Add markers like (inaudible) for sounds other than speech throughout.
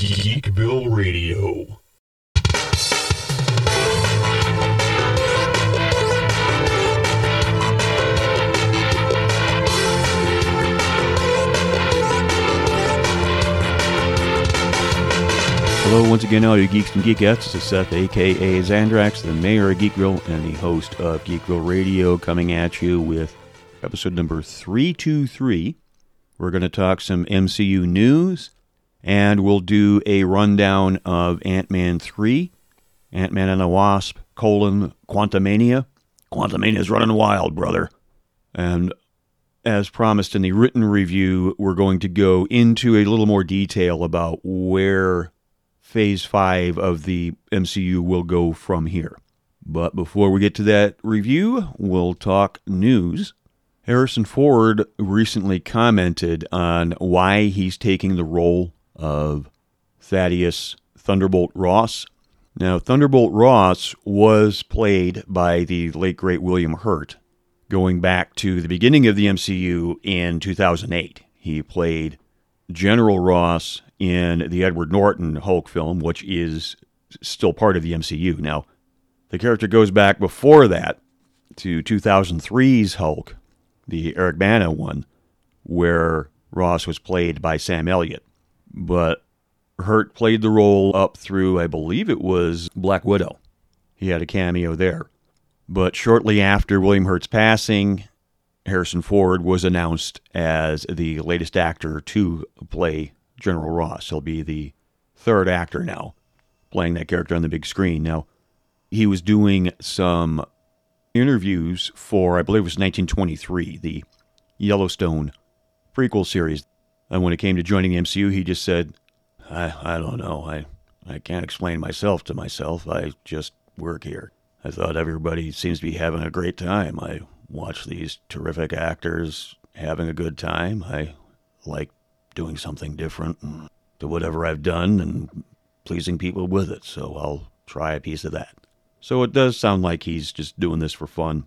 Geekville Radio. Hello, once again, all you geeks and geekettes. This is Seth, aka Xandrax, the mayor of Geekville and the host of Geekville Radio, coming at you with episode number 323. We're going to talk some MCU news, and we'll do a rundown of Ant Man 3, Ant Man and the Wasp, colon, Quantumania. Quantumania's running wild, brother. And as promised in the written review, we're going to go into a little more detail about where phase five of the MCU will go from here. But before we get to that review, we'll talk news. Harrison Ford recently commented on why he's taking the role of Thaddeus Thunderbolt Ross. Now, Thunderbolt Ross was played by the late great William Hurt, going back to the beginning of the MCU in 2008. He played General Ross in the Edward Norton Hulk film, which is still part of the MCU. Now, the character goes back before that to 2003's Hulk, the Eric Bana one, where Ross was played by Sam Elliott. But Hurt played the role up through, I believe it was Black Widow. He had a cameo there. But shortly after William Hurt's passing, Harrison Ford was announced as the latest actor to play General Ross. He'll be the third actor now playing that character on the big screen. Now, he was doing some interviews for, I believe it was 1923, the Yellowstone prequel series. And when it came to joining MCU, he just said, I, I don't know. I, I can't explain myself to myself. I just work here. I thought everybody seems to be having a great time. I watch these terrific actors having a good time. I like doing something different to whatever I've done and pleasing people with it. So I'll try a piece of that. So it does sound like he's just doing this for fun.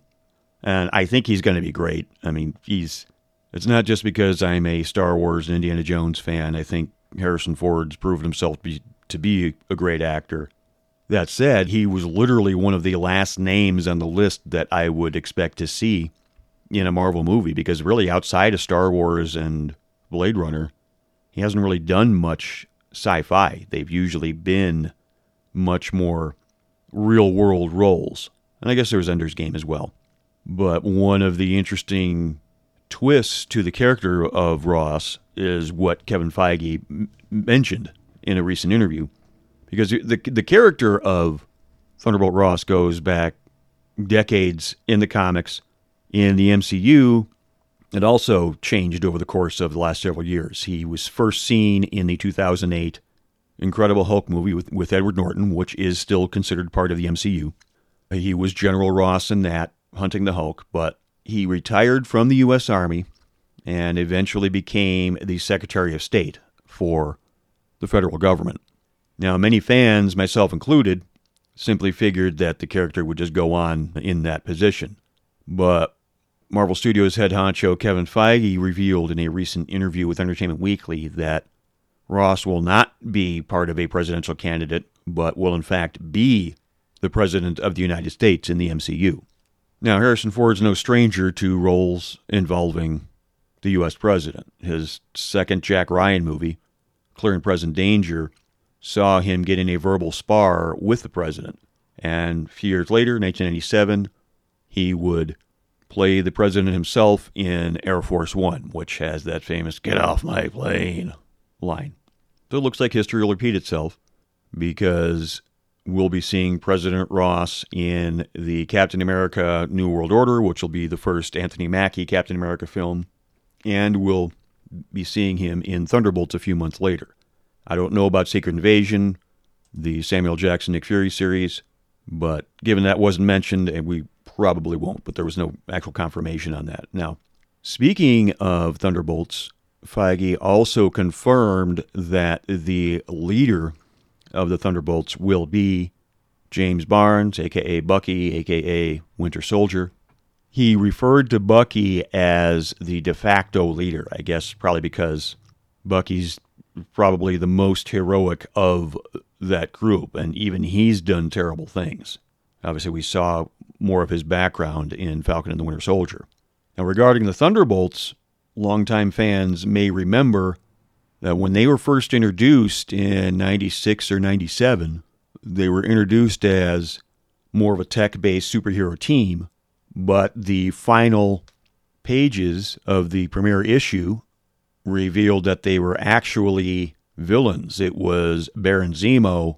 And I think he's going to be great. I mean, he's. It's not just because I'm a Star Wars and Indiana Jones fan. I think Harrison Ford's proven himself to be, to be a great actor. That said, he was literally one of the last names on the list that I would expect to see in a Marvel movie because really outside of Star Wars and Blade Runner, he hasn't really done much sci-fi. They've usually been much more real-world roles. And I guess there was Ender's Game as well. But one of the interesting twists to the character of Ross is what Kevin Feige m- mentioned in a recent interview because the the character of Thunderbolt Ross goes back decades in the comics. In the MCU, it also changed over the course of the last several years. He was first seen in the 2008 Incredible Hulk movie with, with Edward Norton, which is still considered part of the MCU. He was General Ross in that, hunting the Hulk, but he retired from the U.S. Army and eventually became the Secretary of State for the federal government. Now, many fans, myself included, simply figured that the character would just go on in that position. But Marvel Studios head honcho Kevin Feige revealed in a recent interview with Entertainment Weekly that Ross will not be part of a presidential candidate, but will in fact be the President of the United States in the MCU. Now, Harrison Ford's no stranger to roles involving the U.S. President. His second Jack Ryan movie, Clear and Present Danger, saw him get in a verbal spar with the president. And a few years later, in 1997, he would play the president himself in Air Force One, which has that famous "Get off my plane" line. So it looks like history will repeat itself because we'll be seeing President Ross in the Captain America New World Order, which will be the first Anthony Mackie Captain America film, and we'll be seeing him in Thunderbolts a few months later. I don't know about Secret Invasion, the Samuel Jackson Nick Fury series, but given that wasn't mentioned, and we probably won't, but there was no actual confirmation on that. Now, speaking of Thunderbolts, Feige also confirmed that the leader of the Thunderbolts will be James Barnes, aka Bucky, aka Winter Soldier. He referred to Bucky as the de facto leader, I guess, probably because Bucky's probably the most heroic of that group, and even he's done terrible things. Obviously, we saw more of his background in Falcon and the Winter Soldier. Now, regarding the Thunderbolts, longtime fans may remember that when they were first introduced in 96 or 97, they were introduced as more of a tech based superhero team, but the final pages of the premiere issue revealed that they were actually villains. It was Baron Zemo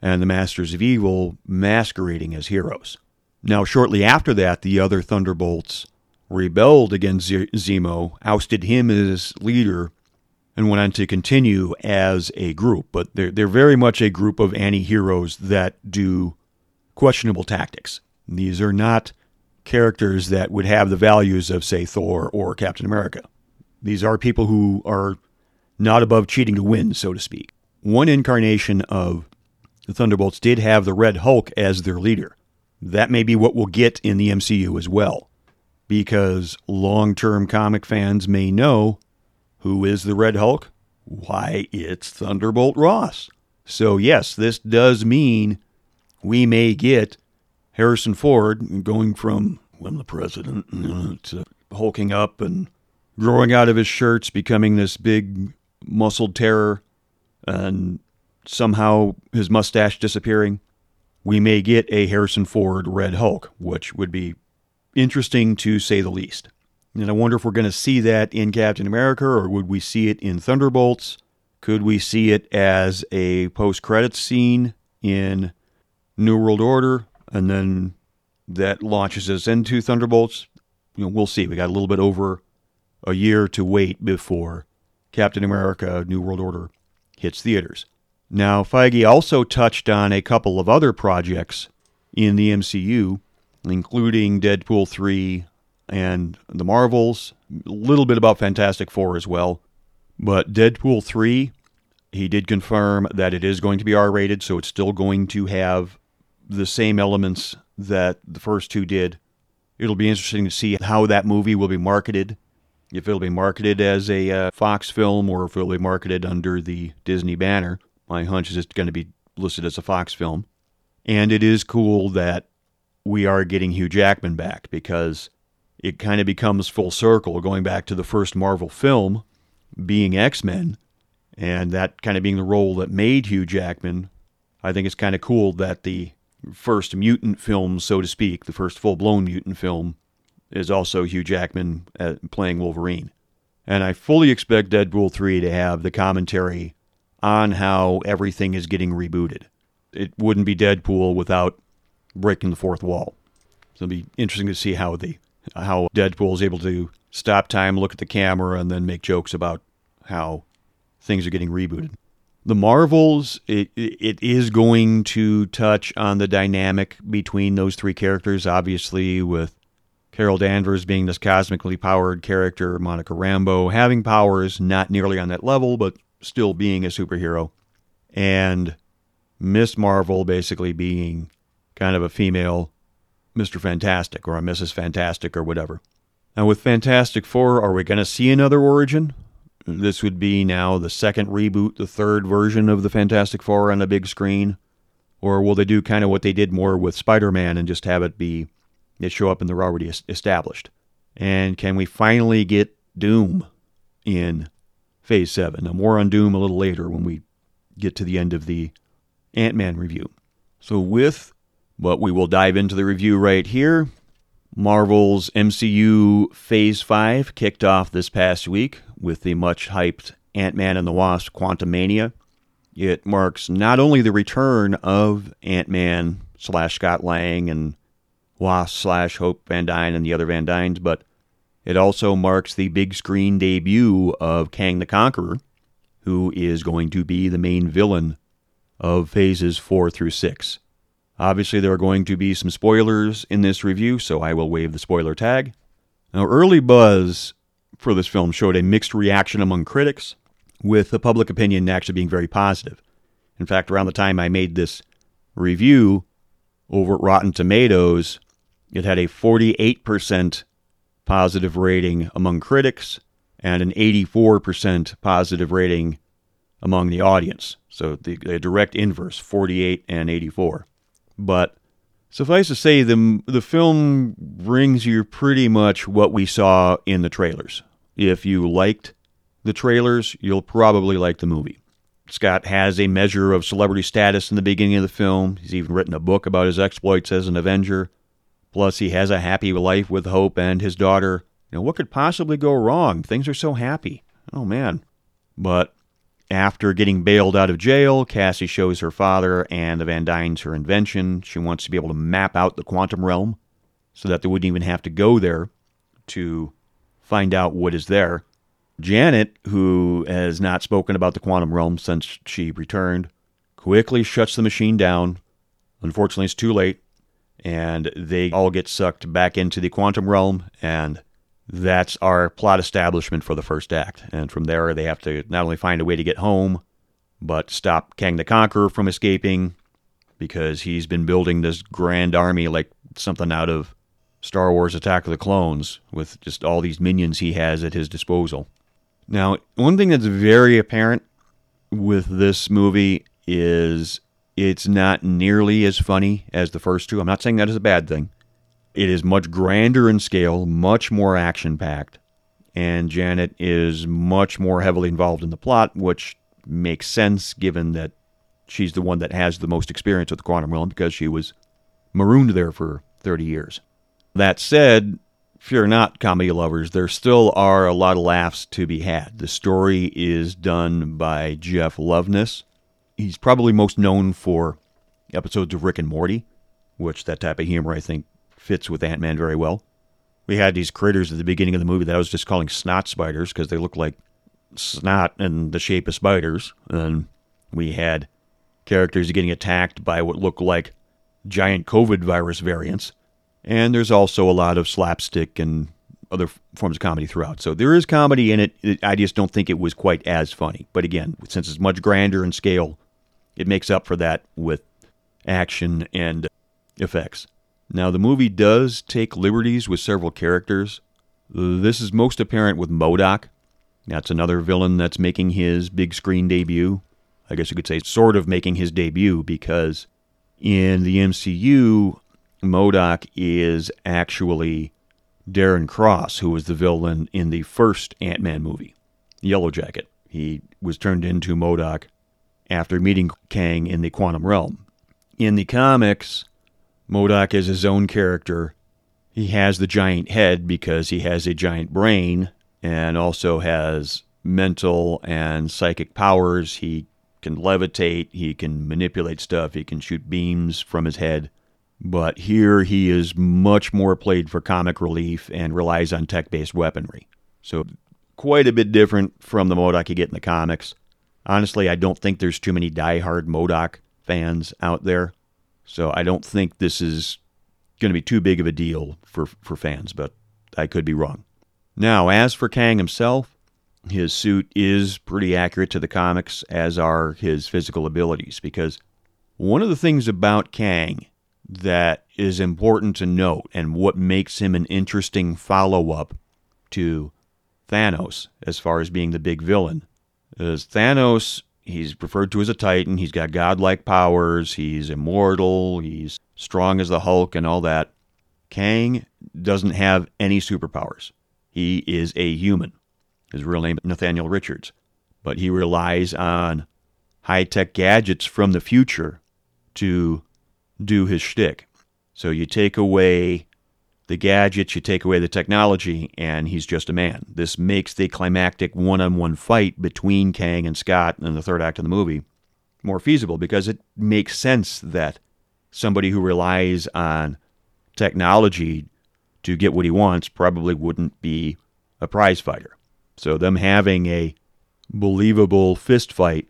and the Masters of Evil masquerading as heroes. Now, shortly after that, the other Thunderbolts rebelled against Zemo, ousted him as leader, and went on to continue as a group. But they're, they're very much a group of anti heroes that do questionable tactics. These are not characters that would have the values of, say, Thor or Captain America. These are people who are not above cheating to win, so to speak. One incarnation of the Thunderbolts did have the Red Hulk as their leader. That may be what we'll get in the MCU as well, because long term comic fans may know who is the Red Hulk? Why, it's Thunderbolt Ross. So, yes, this does mean we may get Harrison Ford going from when the president (laughs) to hulking up and growing out of his shirts, becoming this big muscled terror, and somehow his mustache disappearing. We may get a Harrison Ford Red Hulk, which would be interesting to say the least. And I wonder if we're going to see that in Captain America or would we see it in Thunderbolts? Could we see it as a post credits scene in New World Order, and then that launches us into Thunderbolts. You know, we'll see. We got a little bit over a year to wait before Captain America: New World Order hits theaters. Now, Feige also touched on a couple of other projects in the MCU, including Deadpool 3 and the Marvels, a little bit about Fantastic Four as well. But Deadpool 3, he did confirm that it is going to be R rated, so it's still going to have the same elements that the first two did. It'll be interesting to see how that movie will be marketed. If it'll be marketed as a uh, Fox film or if it'll be marketed under the Disney banner. My hunch is it's going to be listed as a Fox film. And it is cool that we are getting Hugh Jackman back because it kind of becomes full circle going back to the first Marvel film being X Men and that kind of being the role that made Hugh Jackman. I think it's kind of cool that the first mutant film, so to speak, the first full blown mutant film, is also Hugh Jackman uh, playing Wolverine. And I fully expect Deadpool 3 to have the commentary on how everything is getting rebooted. It wouldn't be Deadpool without breaking the fourth wall. So it'll be interesting to see how the how Deadpool is able to stop time, look at the camera, and then make jokes about how things are getting rebooted. The Marvels, it, it is going to touch on the dynamic between those three characters, obviously, with Carol Danvers being this cosmically powered character, Monica Rambeau having powers not nearly on that level, but still being a superhero, and Miss Marvel basically being kind of a female Mr. Fantastic or a Mrs. Fantastic or whatever. Now, with Fantastic Four, are we going to see another origin? This would be now the second reboot, the third version of the Fantastic Four on a big screen. Or will they do kind of what they did more with Spider Man and just have it be, it show up and they're already established? And can we finally get Doom in Phase 7? Now, more on Doom a little later when we get to the end of the Ant Man review. So, with what we will dive into the review right here, Marvel's MCU Phase 5 kicked off this past week with the much hyped Ant Man and the Wasp Quantumania. It marks not only the return of Ant Man slash Scott Lang and Wasp slash Hope Van Dyne and the other Van Dynes, but it also marks the big screen debut of Kang the Conqueror, who is going to be the main villain of phases 4 through 6. Obviously, there are going to be some spoilers in this review, so I will wave the spoiler tag. Now, early buzz for this film showed a mixed reaction among critics, with the public opinion actually being very positive. In fact, around the time I made this review over at Rotten Tomatoes, it had a 48% positive rating among critics and an 84% positive rating among the audience. So the, the direct inverse, 48 and 84. But suffice to say, the, the film brings you pretty much what we saw in the trailers. If you liked the trailers, you'll probably like the movie. Scott has a measure of celebrity status in the beginning of the film. He's even written a book about his exploits as an Avenger. Plus, he has a happy life with Hope and his daughter. You know, what could possibly go wrong? Things are so happy. Oh, man. But after getting bailed out of jail, Cassie shows her father and the Van Dynes her invention. She wants to be able to map out the quantum realm so that they wouldn't even have to go there to find out what is there. Janet, who has not spoken about the quantum realm since she returned, quickly shuts the machine down. Unfortunately, it's too late, and they all get sucked back into the quantum realm, and that's our plot establishment for the first act. And from there, they have to not only find a way to get home, but stop Kang the Conqueror from escaping because he's been building this grand army like something out of Star Wars Attack of the Clones with just all these minions he has at his disposal. Now, one thing that's very apparent with this movie is it's not nearly as funny as the first two. I'm not saying that is a bad thing. It is much grander in scale, much more action packed, and Janet is much more heavily involved in the plot, which makes sense given that she's the one that has the most experience with the quantum realm because she was marooned there for 30 years. That said, you're not comedy lovers, there still are a lot of laughs to be had. The story is done by Jeff Loveness. He's probably most known for episodes of Rick and Morty, which that type of humor I think fits with Ant Man very well. We had these critters at the beginning of the movie that I was just calling snot spiders because they look like snot in the shape of spiders. And we had characters getting attacked by what looked like giant COVID virus variants. And there's also a lot of slapstick and other forms of comedy throughout. So there is comedy in it. I just don't think it was quite as funny. But again, since it's much grander in scale, it makes up for that with action and effects. Now, the movie does take liberties with several characters. This is most apparent with MODOK. That's another villain that's making his big screen debut. I guess you could say sort of making his debut because in the MCU, MODOK is actually Darren Cross, who was the villain in the first Ant Man movie, Yellow Jacket. He was turned into MODOK after meeting Kang in the quantum realm. In the comics, MODOK is his own character. He has the giant head because he has a giant brain and also has mental and psychic powers. He can levitate, he can manipulate stuff, he can shoot beams from his head. But here he is much more played for comic relief and relies on tech based weaponry. So, quite a bit different from the MODOK you get in the comics. Honestly, I don't think there's too many die-hard MODOK fans out there. So I don't think this is going to be too big of a deal for, for fans, but I could be wrong. Now, as for Kang himself, his suit is pretty accurate to the comics, as are his physical abilities, because one of the things about Kang that is important to note and what makes him an interesting follow up to Thanos as far as being the big villain is Thanos He's referred to as a Titan. He's got godlike powers. He's immortal. He's strong as the Hulk and all that. Kang doesn't have any superpowers. He is a human. His real name is Nathaniel Richards. But he relies on high tech gadgets from the future to do his shtick. So you take away the gadgets, you take away the technology, and he's just a man. This makes the climactic one on one fight between Kang and Scott in the third act of the movie more feasible because it makes sense that somebody who relies on technology to get what he wants probably wouldn't be a prize fighter. So, them having a believable fist fight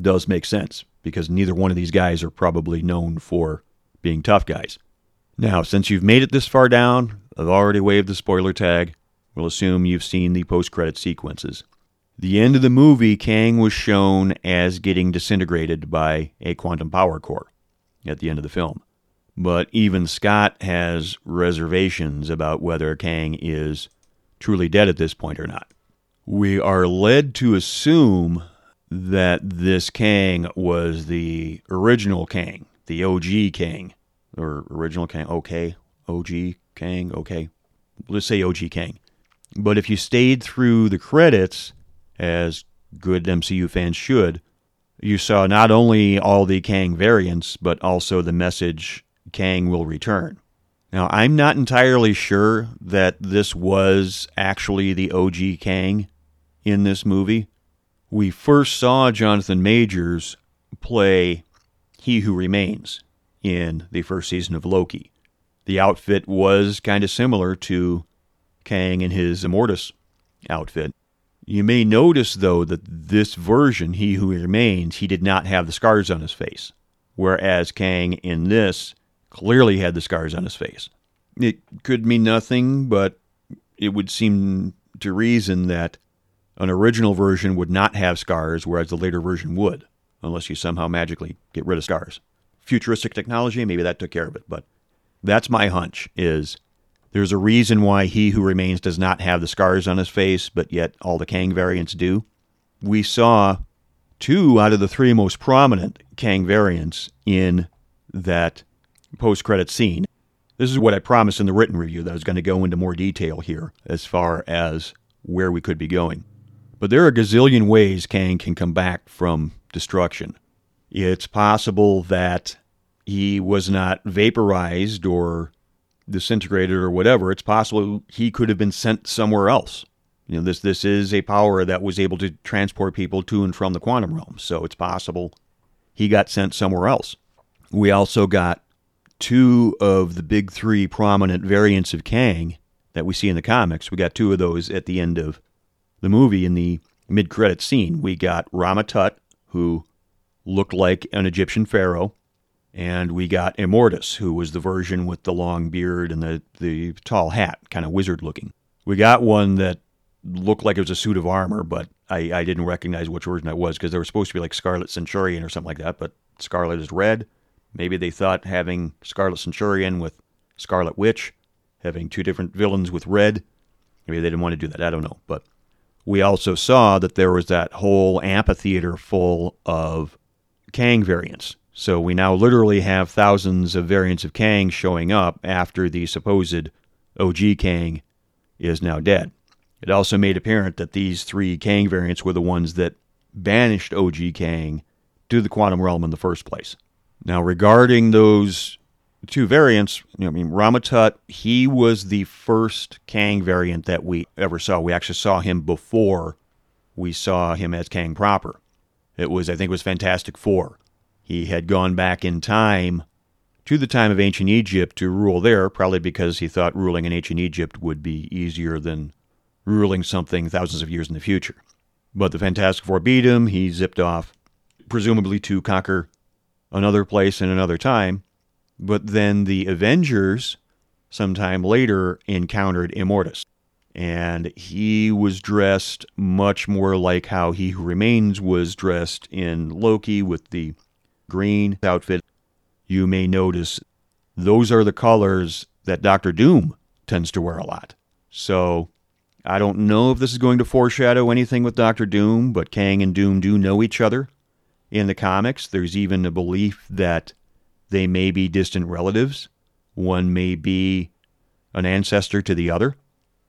does make sense because neither one of these guys are probably known for being tough guys. Now, since you've made it this far down, I've already waved the spoiler tag. We'll assume you've seen the post credit sequences. The end of the movie, Kang was shown as getting disintegrated by a quantum power core at the end of the film. But even Scott has reservations about whether Kang is truly dead at this point or not. We are led to assume that this Kang was the original Kang, the OG Kang, or original Kang, okay, OG Kang, okay. Let's say OG Kang. But if you stayed through the credits, as good MCU fans should, you saw not only all the Kang variants, but also the message Kang will return. Now, I'm not entirely sure that this was actually the OG Kang in this movie. We first saw Jonathan Majors play He Who Remains in the first season of Loki. The outfit was kind of similar to Kang and his Immortus outfit. You may notice, though, that this version, He Who Remains, he did not have the scars on his face, whereas Kang in this clearly had the scars on his face. It could mean nothing, but it would seem to reason that an original version would not have scars, whereas the later version would, unless you somehow magically get rid of scars. Futuristic technology, maybe that took care of it, but that's my hunch is there's a reason why he who remains does not have the scars on his face, but yet all the Kang variants do. We saw two out of the three most prominent Kang variants in that post credit scene. This is what I promised in the written review that I was going to go into more detail here as far as where we could be going. But there are a gazillion ways Kang can come back from destruction. It's possible that he was not vaporized or disintegrated or whatever. It's possible he could have been sent somewhere else. You know, this this is a power that was able to transport people to and from the quantum realm. So it's possible he got sent somewhere else. We also got two of the big three prominent variants of Kang that we see in the comics. We got two of those at the end of the movie in the mid credit scene. We got Rama-Tut, who looked like an Egyptian pharaoh, and we got Immortus, who was the version with the long beard and the, the tall hat, kind of wizard looking. We got one that looked like it was a suit of armor, but I, I didn't recognize which version that was because they were supposed to be like Scarlet Centurion or something like that, but Scarlet is red. Maybe they thought having Scarlet Centurion with Scarlet Witch, having two different villains with red, maybe they didn't want to do that. I don't know. But we also saw that there was that whole amphitheater full of Kang variants so we now literally have thousands of variants of Kang showing up after the supposed OG Kang is now dead. It also made apparent that these three Kang variants were the ones that banished OG Kang to the quantum realm in the first place. Now, regarding those two variants, you know, I mean, Rama-Tut, he was the first Kang variant that we ever saw. We actually saw him before we saw him as Kang proper. It was, I think, it was Fantastic Four he had gone back in time to the time of ancient Egypt to rule there, probably because he thought ruling in ancient Egypt would be easier than ruling something thousands of years in the future. But the Fantastic Four beat him. He zipped off, presumably to conquer another place in another time. But then the Avengers, sometime later, encountered Immortus. And he was dressed much more like how He Who Remains was dressed in Loki with the green outfit, you may notice those are the colors that Doctor Doom tends to wear a lot. So I don't know if this is going to foreshadow anything with Doctor Doom, but Kang and Doom do know each other in the comics. There's even a belief that they may be distant relatives. One may be an ancestor to the other,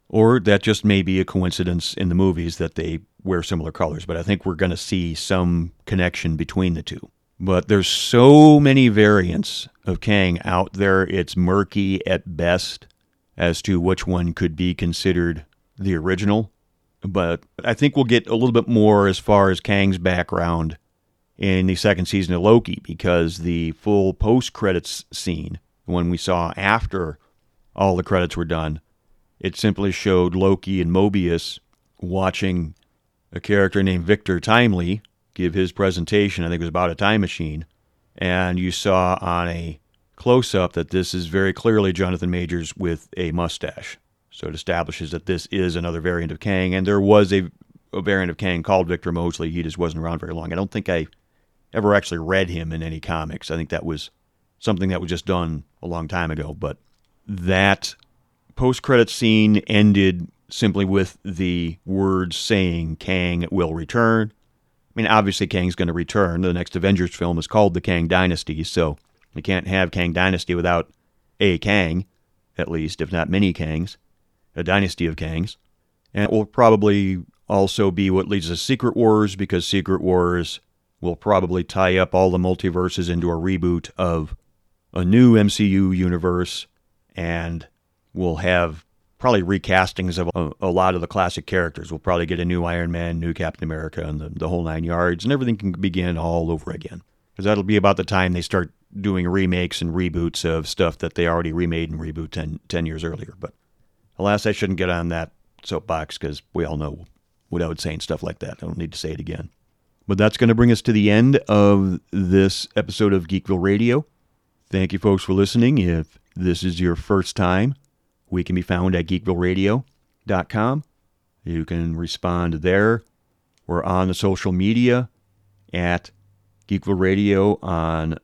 or that just may be a coincidence in the movies that they wear similar colors. But I think we're going to see some connection between the two. But there's so many variants of Kang out there, it's murky at best as to which one could be considered the original. But I think we'll get a little bit more as far as Kang's background in the second season of Loki because the full post credits scene, the one we saw after all the credits were done, it simply showed Loki and Mobius watching a character named Victor Timely, give his presentation. I think it was about a time machine. And you saw on a close up that this is very clearly Jonathan Majors with a mustache. So it establishes that this is another variant of Kang. And there was a, a variant of Kang called Victor Mosley. He just wasn't around very long. I don't think I ever actually read him in any comics. I think that was something that was just done a long time ago. But that post credit scene ended simply with the words saying Kang will return I mean, obviously Kang's going to return. The next Avengers film is called The Kang Dynasty, so you can't have Kang Dynasty without a Kang, at least, if not many Kangs, a dynasty of Kangs. And it will probably also be what leads to Secret Wars, because Secret Wars will probably tie up all the multiverses into a reboot of a new MCU universe, and we'll have probably recastings of a, a, lot of the classic characters. We'll probably get a new Iron Man, new Captain America, and the, the whole nine yards, and everything can begin all over again. Because that'll be about the time they start doing remakes and reboots of stuff that they already remade and reboot 10, 10 years earlier. But alas, I shouldn't get on that soapbox because we all know what I would say and stuff like that. I don't need to say it again. But that's going to bring us to the end of this episode of Geekville Radio. Thank you, folks, for listening. If this is your first time, we can be found at geekvilleradio.com. You can respond there. We're on the social media at Geekville Radio on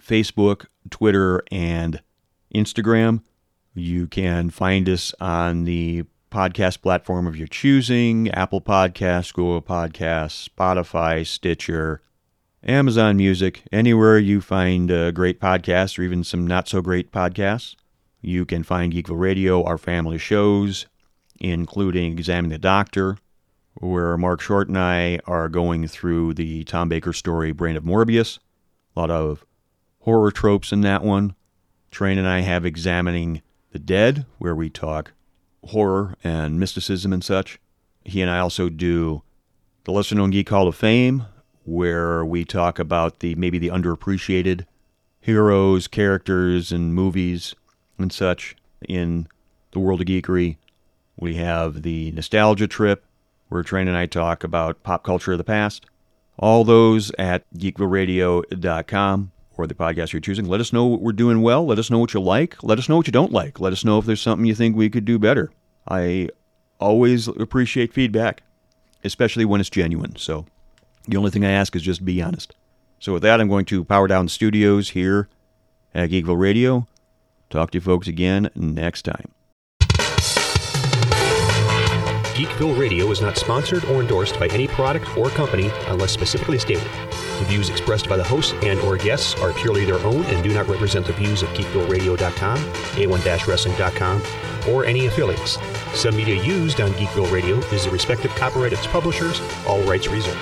Facebook, Twitter, and Instagram. You can find us on the podcast platform of your choosing Apple Podcasts, Google Podcasts, Spotify, Stitcher, Amazon Music, anywhere you find great podcast or even some not so great podcasts. You can find Geekville Radio, our family shows, including Examine the Doctor, where Mark Short and I are going through the Tom Baker story, Brain of Morbius. A lot of horror tropes in that one. Train and I have Examining the Dead, where we talk horror and mysticism and such. He and I also do the Lesser Known Geek Hall of Fame, where we talk about the maybe the underappreciated heroes, characters, and movies and such in the world of geekery. We have the Nostalgia Trip, where Train and I talk about pop culture of the past. All those at geekvilleradio.com or the podcast you're choosing. Let us know what we're doing well. Let us know what you like. Let us know what you don't like. Let us know if there's something you think we could do better. I always appreciate feedback, especially when it's genuine. So the only thing I ask is just be honest. So with that, I'm going to power down studios here at Geekville Radio. Talk to you folks again next time. Geekville Radio is not sponsored or endorsed by any product or company unless specifically stated. The views expressed by the hosts and or guests are purely their own and do not represent the views of geekvilleradio.com, a1-wrestling.com, or any affiliates. Some media used on Geekville Radio is the respective copyright of its publishers, all rights reserved.